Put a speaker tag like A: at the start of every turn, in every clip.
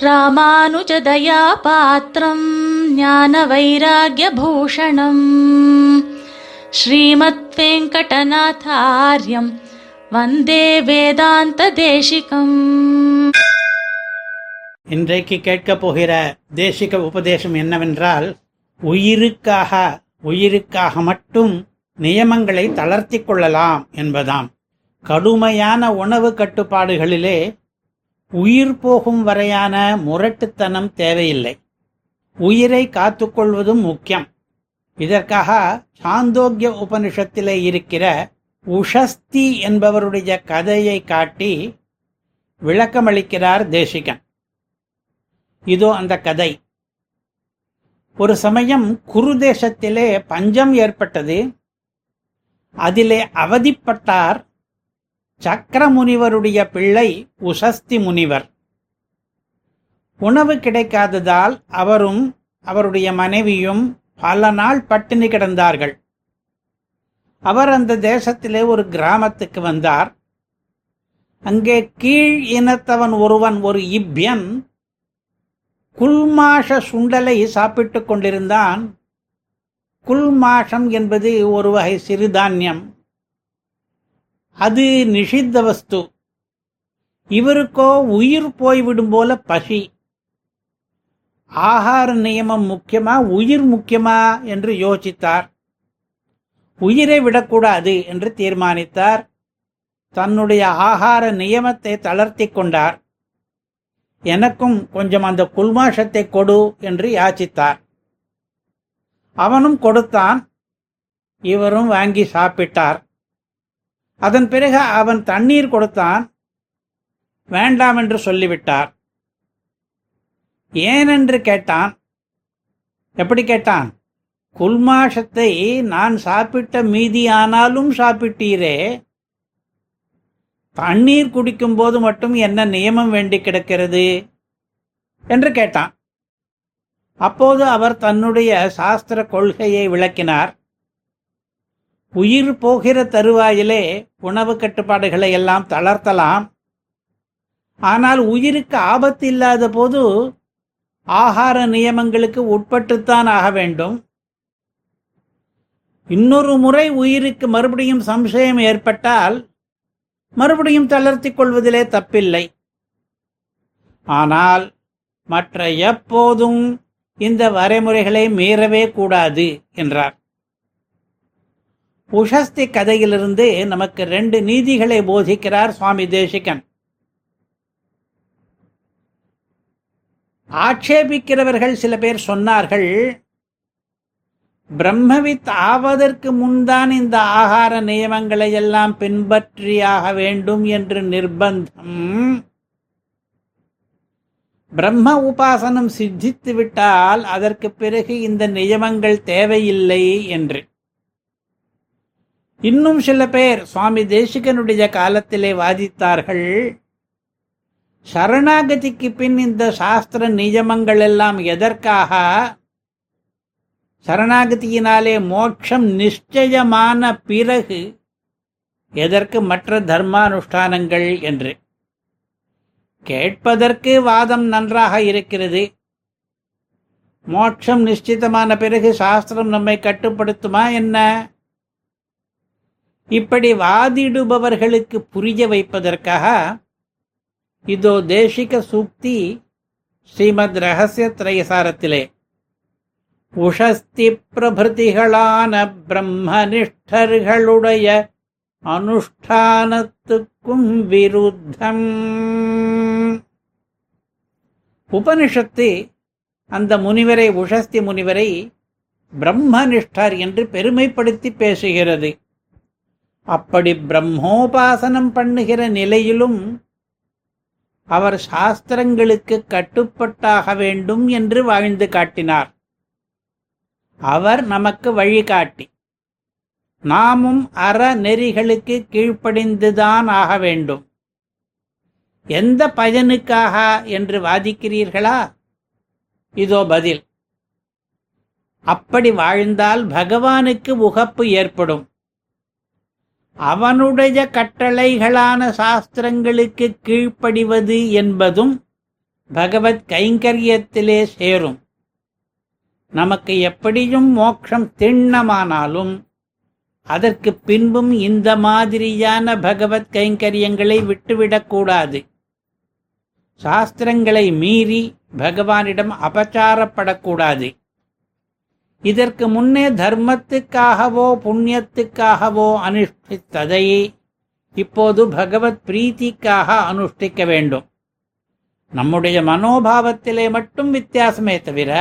A: ராமானுஜதயா பாத்திரம் ஞான வைராகியபூஷணம் ஸ்ரீமத் வெங்கடநாதாரியம் வந்தே வேதாந்த தேசிகம்
B: இன்றைக்கு கேட்கப் போகிற தேசிக உபதேசம் என்னவென்றால் உயிருக்காக உயிருக்காக மட்டும் நியமங்களை தளர்த்தி கொள்ளலாம் என்பதாம். கடுமையான உணவு கட்டுப்பாடுகளிலே உயிர் போகும் வரையான முரட்டுத்தனம் தேவையில்லை. உயிரை காத்துக்கொள்வதும் முக்கியம். இதற்காக சாந்தோக்கிய உபனிஷத்திலே இருக்கிற உஷஸ்தி என்பவருடைய கதையை காட்டி விளக்கமளிக்கிறார் தேசிகன். இதோ அந்த கதை. ஒரு சமயம் குரு தேசத்திலே பஞ்சம் ஏற்பட்டது. அதிலே அவதிப்பட்டார் சக்கர முனிவருடைய பிள்ளை உசஸ்தி முனிவர். உணவு கிடைக்காததால் அவரும் அவருடைய மனைவியும் பல நாள் பட்டினி கிடந்தார்கள். அவர் அந்த தேசத்திலே ஒரு கிராமத்துக்கு வந்தார். அங்கே கீழ் இனத்தவன் ஒருவன் ஒரு இப்யன் குல்மாஷ சுண்டலை சாப்பிட்டுக் கொண்டிருந்தான். குல்மாஷம் என்பது ஒரு வகை சிறுதானியம். அது நிஷித்த வஸ்து. இவருக்கோ உயிர் போய்விடும் போல பசி. ஆகார நியமம் முக்கியமா உயிர் முக்கியமா என்று யோசித்தார். உயிரை விடக்கூடாது என்று தீர்மானித்தார். தன்னுடைய ஆகார நியமத்தை தளர்த்திக் கொண்டார். எனக்கும் கொஞ்சம் அந்த குல்மாஷத்தை கொடு என்று யாச்சித்தார். அவனும் கொடுத்தான். இவரும் வாங்கி சாப்பிட்டார். அதன் பிறகு அவன் தண்ணீர் கொடுத்தான். வேண்டாம் என்று சொல்லிவிட்டார். ஏனென்று கேட்டான்? எப்படி கேட்டான்? குல்மாஷத்தை நான் சாப்பிட்ட மீதியானாலும் சாப்பிட்டீரே. தண்ணீர் குடிக்கும் போது மட்டும் என்ன நியமம் வேண்டி கிடக்கிறது? என்று கேட்டான். அப்போது அவர் தன்னுடைய சாஸ்திர கொள்கையை விளக்கினார். உயிர் போகிற தருவாயிலே உணவு கட்டுப்பாடுகளை எல்லாம் தளர்த்தலாம். ஆனால் உயிருக்கு ஆபத்து இல்லாத போது ஆகார நியமங்களுக்கு உட்பட்டுத்தான் ஆக வேண்டும். இன்னொரு முறை உயிருக்கு மறுபடியும் சம்சயம் ஏற்பட்டால் மறுபடியும் தளர்த்தி கொள்வதிலே தப்பில்லை. ஆனால் மற்ற எப்போதும் இந்த வரைமுறைகளை மீறவே கூடாது என்றார். புஷஸ்தி கதையிலிருந்து நமக்கு ரெண்டு நீதிகளை போதிக்கிறார் சுவாமி தேசிகன். ஆட்சேபிக்கிறவர்கள் சில பேர் சொன்னார்கள் பிரம்மவித் ஆவதற்கு முன்தான் இந்த ஆகார நியமங்களை எல்லாம் பின்பற்றியாக வேண்டும் என்று நிர்பந்தம். பிரம்ம உபாசனம் சித்தித்து விட்டால் அதற்கு பிறகு இந்த நியமங்கள் தேவையில்லை என்று. இன்னும் சில பேர் சுவாமி தேசிகனுடைய காலத்திலே வாதித்தார்கள் சரணாகதிக்கு பின் இந்த சாஸ்திர நியமங்கள் எல்லாம் எதற்காக? சரணாகதியினாலே மோட்சம் நிச்சயமான பிறகு எதற்கு மற்ற தர்மானுஷ்டானங்கள் என்று. கேட்பதற்கு வாதம் நன்றாக இருக்கிறது. மோட்சம் நிச்சிதமான பிறகு சாஸ்திரம் நம்மை கட்டுப்படுத்துமா என்ன? இப்படி வாதிடுபவர்களுக்கு புரிய வைப்பதற்காக இதோ தேசிக சூக்தி ஸ்ரீமத் ரகசிய திரையசாரத்திலே உஷஸ்தி பிரபிருதிகளான பிரம்மனிஷ்டர்களுடைய அனுஷ்டானத்துக்கும் விருத்தம். உபனிஷத்து அந்த முனிவரை உஷஸ்தி முனிவரை பிரம்மனிஷ்டர் என்று பெருமைப்படுத்தி பேசுகிறது. அப்படி பிரம்மோபாசனம் பண்ணுகிற நிலையிலும் அவர் சாஸ்திரங்களுக்கு கட்டுப்பட்டாக வேண்டும் என்று வாழ்ந்து காட்டினார். அவர் நமக்கு வழிகாட்டி. நாமும் அற நெறிகளுக்கு கீழ்ப்படிந்துதான் ஆக வேண்டும். எந்த பயனுக்காக என்று வாதிக்கிறீர்களா? இதோ பதில். அப்படி வாழ்ந்தால் பகவானுக்கு உகப்பு ஏற்படும். அவனுடைய கட்டளைகளான சாஸ்திரங்களுக்கு கீழ்ப்படிவது என்பதும் பகவத் கைங்கரியத்திலே சேரும். நமக்கு எப்படியும் மோட்சம் திண்ணமானாலும் அதற்கு பின்பும் இந்த மாதிரியான பகவத் கைங்கரியங்களை விட்டுவிடக்கூடாது சாஸ்திரங்களை மீறி பகவானிடம் அபச்சாரப்படக்கூடாது இதற்கு முன்னே தர்மத்துக்காகவோ புண்ணியத்துக்காகவோ அனுஷ்டித்ததை இப்போது பகவத் பிரீத்திக்காக அனுஷ்டிக்க வேண்டும். நம்முடைய மனோபாவத்திலே மட்டும் வித்தியாசமே தவிர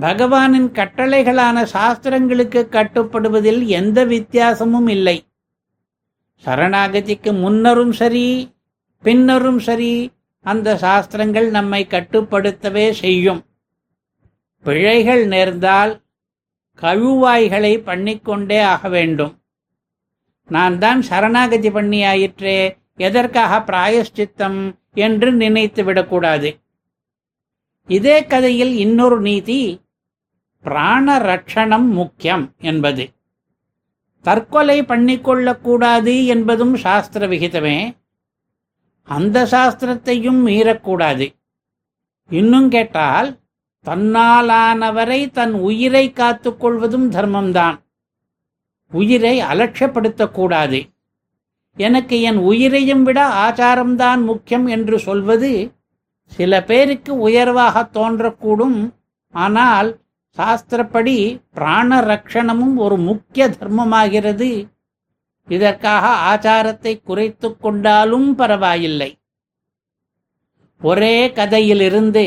B: பகவானின் கட்டளைகளான சாஸ்திரங்களுக்கு கட்டுப்படுவதில் எந்த வித்தியாசமும் இல்லை. சரணாகதிக்கு முன்னரும் சரி பின்னரும் சரி அந்த சாஸ்திரங்கள் நம்மை கட்டுப்படுத்தவே செய்யும். பிழைகள் நேர்ந்தால் கழுவாய்களை பண்ணிக்கொண்டே ஆக வேண்டும். நான் தான் சரணாகதி பண்ணியாயிற்றே எதற்காக பிராயஷ்சித்தம் என்று நினைத்து விடக்கூடாது. இதே கதையில் இன்னொரு நீதி பிராண ரட்சணம் முக்கியம் என்பது. தற்கொலை பண்ணிக்கொள்ளக்கூடாது என்பதும் சாஸ்திர விகிதமே. அந்த சாஸ்திரத்தையும் மீறக்கூடாது. இன்னும் கேட்டால் தன்னாலானவரை தன் உயிரை காத்துக்கொள்வதும் தர்மம்தான். உயிரை அலட்சியப்படுத்தக்கூடாது எனக்கு என் உயிரையும் விட ஆச்சாரம்தான் முக்கியம் என்று சொல்வது சில பேருக்கு உயர்வாக தோன்றக்கூடும். ஆனால் சாஸ்திரப்படி பிராண ரக்ஷணமும் ஒரு முக்கிய தர்மமாகிறது. இதற்காக ஆச்சாரத்தை குறைத்து கொண்டாலும் பரவாயில்லை. ஒரே கதையிலிருந்து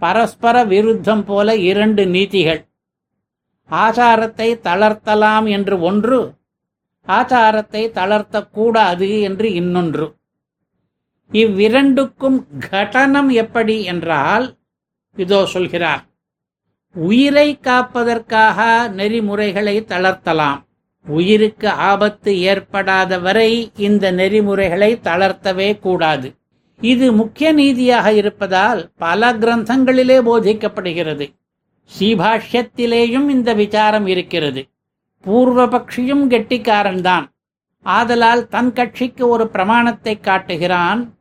B: பரஸ்பர விருத்தம் போல இரண்டு நீதிகள். ஆச்சாரத்தை தளர்த்தலாம் என்று ஒன்று ஆச்சாரத்தை தளர்த்தக்கூடாது என்று இன்னொன்று. இவ்விரண்டுக்கும் கடனம் எப்படி என்றால் இதோ சொல்கிறார் உயிரை காப்பதற்காக நெறிமுறைகளை தளர்த்தலாம். உயிருக்கு ஆபத்து ஏற்படாத வரை இந்த நெறிமுறைகளை தளர்த்தவே கூடாது. இது முக்கிய நீதியாக இருப்பதால் பல கிரந்தங்களிலே போதிக்கப்படுகிறது. ஸ்ரீபாஷ்யத்திலேயும் இந்த விசாரம் இருக்கிறது. பூர்வபக்ஷியும் கெட்டிக்காரன்தான். ஆதலால் தன் கட்சிக்கு ஒரு பிரமாணத்தை காட்டுகிறான்.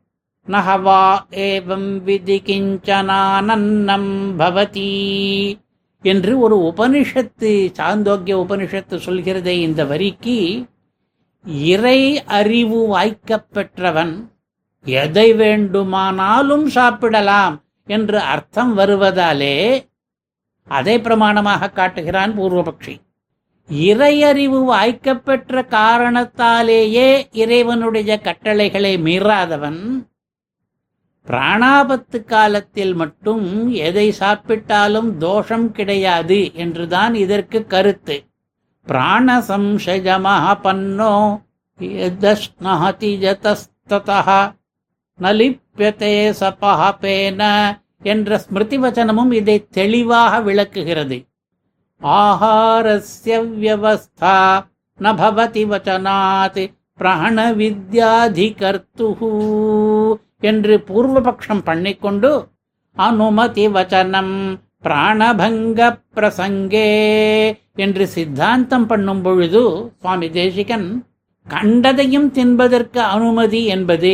B: நஹவா ஏவம் விதி கிஞ்சனானன்னம் பவதி என்று ஒரு உபனிஷத்து சாந்தோக்கிய உபனிஷத்து சொல்கிறதே இந்த வரிக்கு இறை அறிவு வாய்க்கப் பெற்றவன் எதை வேண்டுமானாலும் சாப்பிடலாம் என்று அர்த்தம் வருவதாலே அதை பிரமாணமாக காட்டுகிறான் பூர்வபக்ஷி. இறையறிவு வாய்க்கப்பெற்ற காரணத்தாலேயே இறைவனுடைய கட்டளைகளை மீறாதவன் பிராணாபத்து காலத்தில் மட்டும் எதை சாப்பிட்டாலும் தோஷம் கிடையாது என்றுதான் இதற்கு கருத்து. பிராண சம்சயமஹபன்னோ யதஸ்னஹதி ஜதஸ்ததா நலிப்பியதே சபஹபேன என்ற ஸ்மிருதி வச்சனமும் இதை தெளிவாக விளக்குகிறது. ஆஹாரஸ்ய வியவஸ்தா நபவதி வச்சனாத் பிராண வித்யாதிகர்த்துஹு என்று பூர்வபக்ஷம் பண்ணிக்கொண்டு அனுமதி வச்சனம் பிராணபங்க பிரசங்கே என்று சித்தாந்தம் பண்ணும் பொழுது சுவாமி தேசிகன் கண்டதையும் தின்பதற்கு அனுமதி என்பது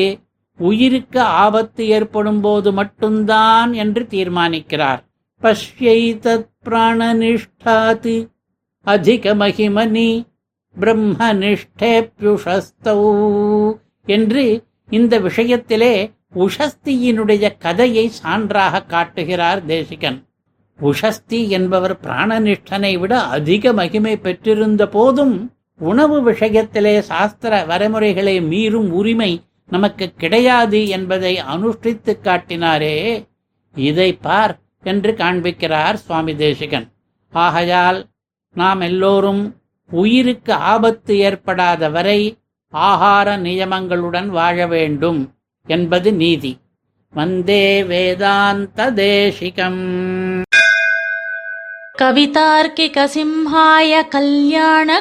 B: உயிருக்கு ஆபத்து ஏற்படும் போது மட்டும்தான் என்று தீர்மானிக்கிறார். பஷ்யைதத் பிராணனிஷ்டாத் அதிக மகிமனி பிரம்மனிஷ்டேப்யுஷஸ்தௌ என்று இந்த விஷயத்திலே உஷஸ்தியினுடைய கதையை சான்றாக காட்டுகிறார் தேசிகன். உஷஸ்தி என்பவர் பிராணனிஷ்டனை விட அதிக மகிமை பெற்றிருந்த போதும் உணவு விஷயத்திலே சாஸ்திர வரைமுறைகளை மீறும் உரிமை நமக்கு கிடையாது என்பதை அனுஷ்டித்து காட்டினாரே இதை பார் என்று காண்பிக்கிறார் சுவாமி தேசிகன் ஆகையால் நாம் எல்லோரும் உயிருக்கு ஆபத்து ஏற்படாத வரை ஆகார நியமங்களுடன் வாழ வேண்டும் என்பது நீதி வந்தே வேதாந்த தேசிகம்
A: कवितार्किकसिंहाय कल्याणगुणशालिने